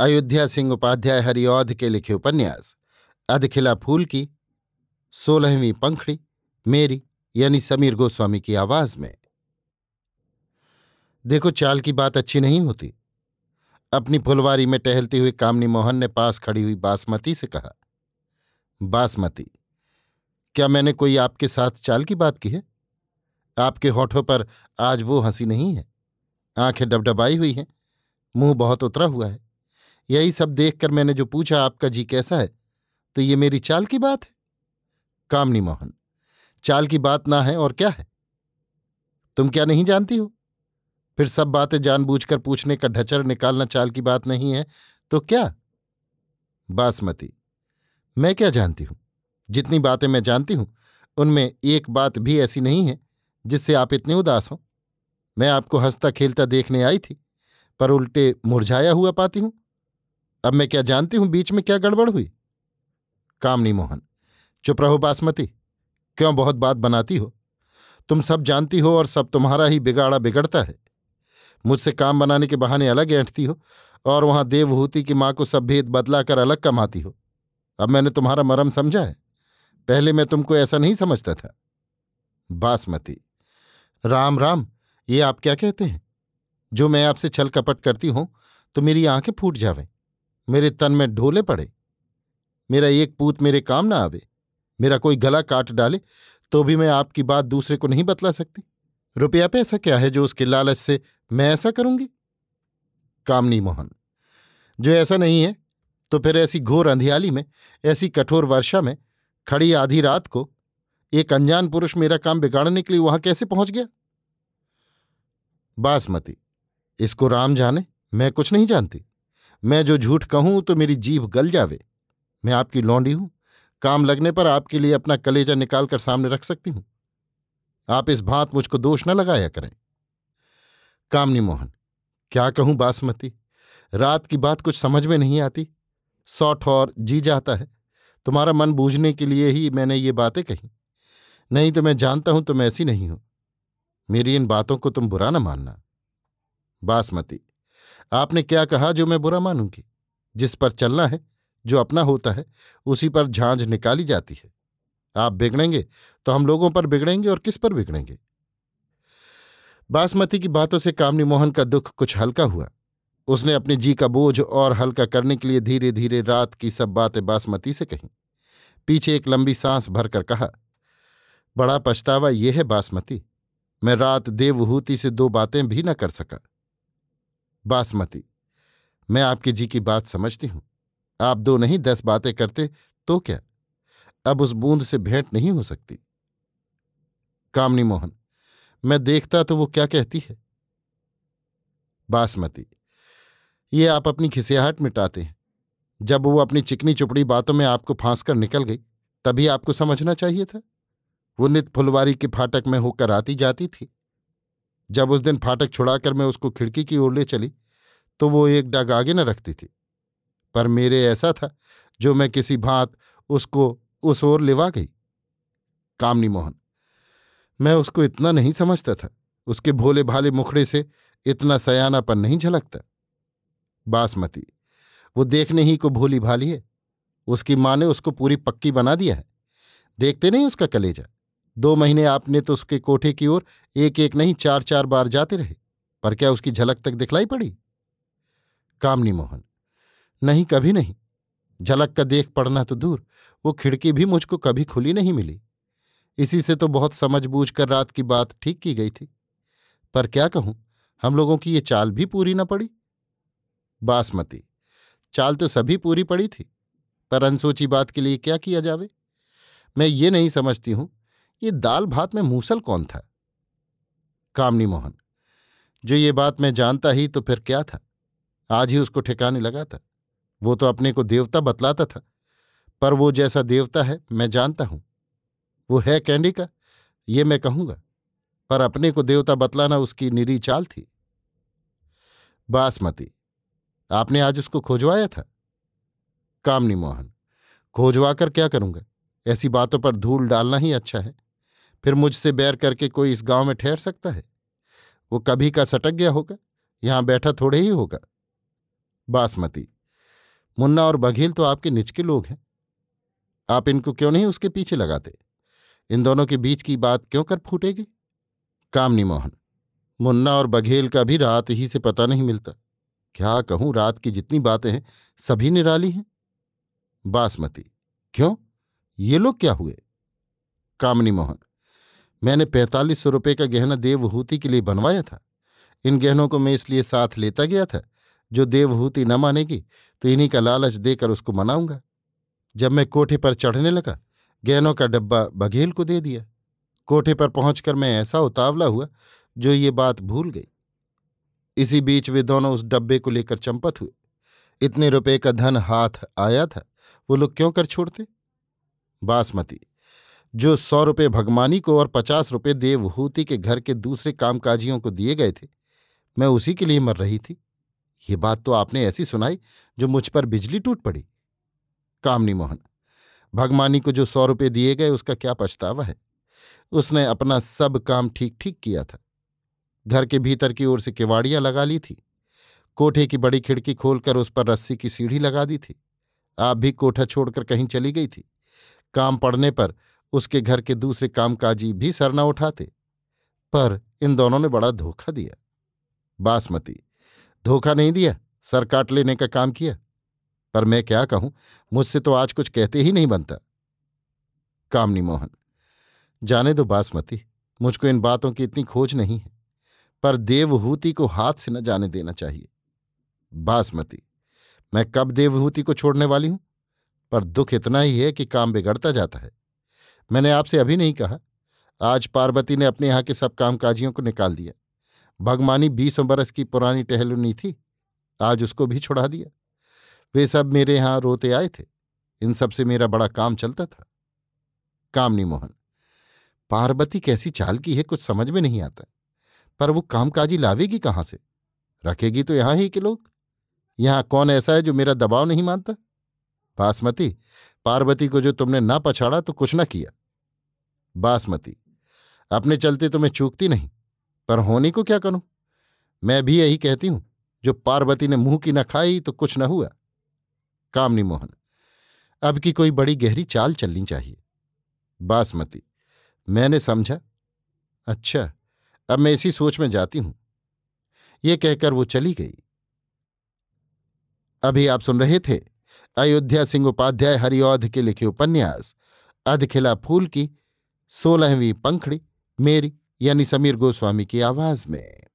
अयोध्या सिंह उपाध्याय हरिऔध के लिखे उपन्यास, अधखिला फूल की, सोलहवीं पंखड़ी, मेरी, यानी समीर गोस्वामी की आवाज़ में। देखो, चाल की बात अच्छी नहीं होती। अपनी फुलवारी में टहलती हुई कामनी मोहन ने पास खड़ी हुई बासमती से कहा, बासमती, क्या मैंने कोई आपके साथ चाल की बात की है? आपके होठों पर आज वो हँसी नहीं है। आँखें डबडबाई हुई हैं, मुँह बहुत उतरा हुआ है। यही सब देखकर मैंने जो पूछा, आपका जी कैसा है? तो ये मेरी चाल की बात है? कामनी मोहन, चाल की बात ना है और क्या है? तुम क्या नहीं जानती हो? फिर सब बातें जानबूझकर पूछने का ढचर निकालना चाल की बात नहीं है तो क्या? बासमती, मैं क्या जानती हूँ? जितनी बातें मैं जानती हूँ, उनमें एक बात भी ऐसी नहीं है, जिससे आप इतने उदास हो। मैं आपको हंसता खेलता देखने आई थी, पर उल्टे मुरझाया हुआ पाती हूँ। अब मैं क्या जानती हूँ बीच में क्या गड़बड़ हुई? कामनी मोहन, चुप रहो बासमती, क्यों बहुत बात बनाती हो? तुम सब जानती हो और सब तुम्हारा ही बिगाड़ा बिगड़ता है। मुझसे काम बनाने के बहाने अलग ऐंठती हो और वहाँ देवहूति की माँ को सब भेद बदलाकर अलग कमाती हो। अब मैंने तुम्हारा मरम समझा है। पहले मैं तुमको ऐसा नहीं समझता था। बासमती, राम राम, ये आप क्या कहते हैं? जो मैं आपसे छल कपट करती हूँ तो मेरी आँखें फूट जावें। मेरे तन में ढोले पड़े। मेरा एक पूत मेरे काम ना आवे। मेरा कोई गला काट डाले तो भी मैं आपकी बात दूसरे को नहीं बतला सकती। रुपया पैसा क्या है जो उसके लालच से मैं ऐसा करूँगी? कामनी मोहन, जो ऐसा नहीं है तो फिर ऐसी घोर अंधियाली में, ऐसी कठोर वर्षा में, खड़ी आधी रात को, एक अनजान पुरुष मेरा काम बिगाड़ने के लिए वहाँ कैसे पहुँच गया? बासमती, इसको राम जाने, मैं कुछ नहीं जानती। मैं जो झूठ कहूँ तो मेरी जीभ गल जावे। मैं आपकी लौंडी हूँ। काम लगने पर आपके लिए अपना कलेजा निकालकर सामने रख सकती हूँ। आप इस भांत मुझको दोष न लगाया करें। कामनी मोहन, क्या कहूँ बासमती? रात की बात कुछ समझ में नहीं आती। सौ ठौर जी जाता है। तुम्हारा मन बूझने के लिए ही मैंने ये बातें कही। नहीं तो मैं जानता हूँ तुम ऐसी नहीं हो। मेरी इन बातों को तुम बुरा न मानना। बासमती आपने क्या कहा जो मैं बुरा मानूँगी? जिस पर चलना है, जो अपना होता है, उसी पर झांझ निकाली जाती है। आप बिगड़ेंगे तो हम लोगों पर बिगड़ेंगे और किस पर बिगड़ेंगे? बासमती की बातों से कामनी मोहन का दुख कुछ हल्का हुआ। उसने अपने जी का बोझ और हल्का करने के लिए धीरे धीरे रात की सब बातें बासमती से कहीं। पीछे एक लंबी सांस भरकर कहा, बड़ा पछतावा ये है बासमती। मैं रात देवहूति से दो बातें भी न कर सका। बासमती। मैं आपके जी की बात समझती हूँ। आप दो नहीं, दस बातें करते तो क्या? अब उस बूंद से भेंट नहीं हो सकती। कामनी मोहन, मैं देखता तो वो क्या कहती है? बासमती, ये आप अपनी खिसियाहट मिटाते हैं। जब वो अपनी चिकनी चुपड़ी बातों में आपको फांस कर निकल गई, तभी आपको समझना चाहिए था। वो नित फुलवारी के फाटक में होकर आती जाती थी। जब उस दिन फाटक छुड़ाकर मैं उसको खिड़की की ओर ले चली तो वो एक डग आगे न रखती थी। पर मेरे ऐसा था, जो मैं किसी भांत उसको उस ओर लेवा गई। कामनी मोहन, मैं उसको इतना नहीं समझता था। उसके भोले भाले मुखड़े से इतना सयानापन नहीं झलकता। बासमती, वो देखने ही को भोली भाली है। उसकी माँ ने उसको पूरी पक्की बना दिया है। देखते नहीं उसका कलेजा। दो महीने आपने तो उसके कोठे की ओर एक एक नहीं चार चार बार जाते रहे, पर क्या उसकी झलक तक दिखलाई पड़ी? कामनी मोहन, नहीं, कभी नहीं। झलक का देख पड़ना तो दूर, वो खिड़की भी मुझको कभी खुली नहीं मिली। इसी से तो बहुत समझ बूझ कर रात की बात ठीक की गई थी। पर क्या कहूँ, हम लोगों की ये चाल भी पूरी न पड़ी। बासमती, चाल तो सभी पूरी पड़ी थी, पर अनसोची बात के लिए क्या किया जावे? मैं ये नहीं समझती हूँ ये दाल भात में मूसल कौन था? कामनी मोहन, जो ये बात मैं जानता ही तो फिर क्या था? आज ही उसको ठिकाने लगा था। वो तो अपने को देवता बतलाता था, पर वो जैसा देवता है, मैं जानता हूँ। वो है कैंडी का, ये मैं कहूँगा, पर अपने को देवता बतलाना उसकी निरी चाल थी। बासमती, आपने आज उसको खोजवाया था? कामनी मोहन खोजवा कर क्या करूँगा? ऐसी बातों पर धूल डालना ही अच्छा है। फिर मुझसे बैर करके कोई इस गाँव में ठहर सकता है? वो कभी का सटक गया होगा, यहाँ बैठा थोड़े ही होगा। बासमती, मुन्ना और बघेल तो आपके निच के लोग हैं। आप इनको क्यों नहीं उसके पीछे लगाते? इन दोनों के बीच की बात क्यों कर फूटेगी? कामनी मोहन, मुन्ना और बघेल का भी रात ही से पता नहीं मिलता। क्या कहूँ, रात की जितनी बातें हैं, सभी निराली हैं। बासमती, क्यों? ये लोग क्या हुए? कामनी मोहन मैंने पैंतालीस सौ रुपये का गहना देवहूति के लिए बनवाया था। इन गहनों को मैं इसलिए साथ लेता गया था, जो देवहूति न मानेगी तो इन्हीं का लालच देकर उसको मनाऊँगा। जब मैं कोठे पर चढ़ने लगा, गहनों का डब्बा बघेल को दे दिया। कोठे पर पहुंचकर मैं ऐसा उतावला हुआ, जो ये बात भूल गई। इसी बीच वे दोनों उस डब्बे को लेकर चंपत हुए। इतने रुपए का धन हाथ आया था, वो लोग क्यों कर छोड़ते? बासमती जो सौ रुपये भगमानी को और पचास रुपये देवहूति के घर के दूसरे कामकाजियों को दिए गए थे। मैं उसी के लिए मर रही थी। ये बात तो आपने ऐसी सुनाई जो मुझ पर बिजली टूट पड़ी। कामनी मोहन, भगमानी को जो सौ रुपये दिए गए उसका क्या पछतावा है? उसने अपना सब काम ठीक ठीक किया था। घर के भीतर की ओर से किवाड़ियाँ लगा ली थी। कोठे की बड़ी खिड़की खोलकर उस पर रस्सी की सीढ़ी लगा दी थी। आप भी कोठा छोड़कर कहीं चली गई थी। काम पड़ने पर उसके घर के दूसरे कामकाजी भी सर न उठाते। पर इन दोनों ने बड़ा धोखा दिया। बासमती, धोखा नहीं दिया, सर काट लेने का काम किया। पर मैं क्या कहूँ, मुझसे तो आज कुछ कहते ही नहीं बनता। कामनी मोहन, जाने दो बासमती, मुझको इन बातों की इतनी खोज नहीं है, पर देवहूति को हाथ से न जाने देना चाहिए। बासमती, मैं कब देवहूति को छोड़ने वाली हूँ? पर दुख इतना ही है कि काम बिगड़ता जाता है। मैंने आपसे अभी नहीं कहा। आज पार्वती ने अपने यहाँ के सब कामकाजियों को निकाल दिया। भगमानी बीसों बरस की पुरानी टहलुनी थी, आज उसको भी छुड़ा दिया। वे सब मेरे यहाँ रोते आए थे। इन सबसे मेरा बड़ा काम चलता था। कामनी मोहन, पार्वती कैसी चाल की है कुछ समझ में नहीं आता। पर वो कामकाजी लावेगी कहाँ से? रखेगी तो यहाँ ही के लोग। यहाँ कौन ऐसा है जो मेरा दबाव नहीं मानता? बासमती, पार्वती को जो तुमने ना पछाड़ा तो कुछ ना किया। बासमती। अपने चलते तो मैं चूकती नहीं, पर होनी को क्या करूँ? मैं भी यही कहती हूँ, जो पार्वती ने मुँह की न खाई तो कुछ न हुआ। कामनी मोहन, अब की कोई बड़ी गहरी चाल चलनी चाहिए। बासमती, मैंने समझा। अच्छा अब मैं इसी सोच में जाती हूँ। ये कहकर वो चली गई। अभी आप सुन रहे थे अयोध्या सिंह उपाध्याय हरिऔध के लिखे उपन्यास, अधखिला फूल की सोलहवीं पंखड़ी मेरी यानी समीर गोस्वामी की आवाज़ में।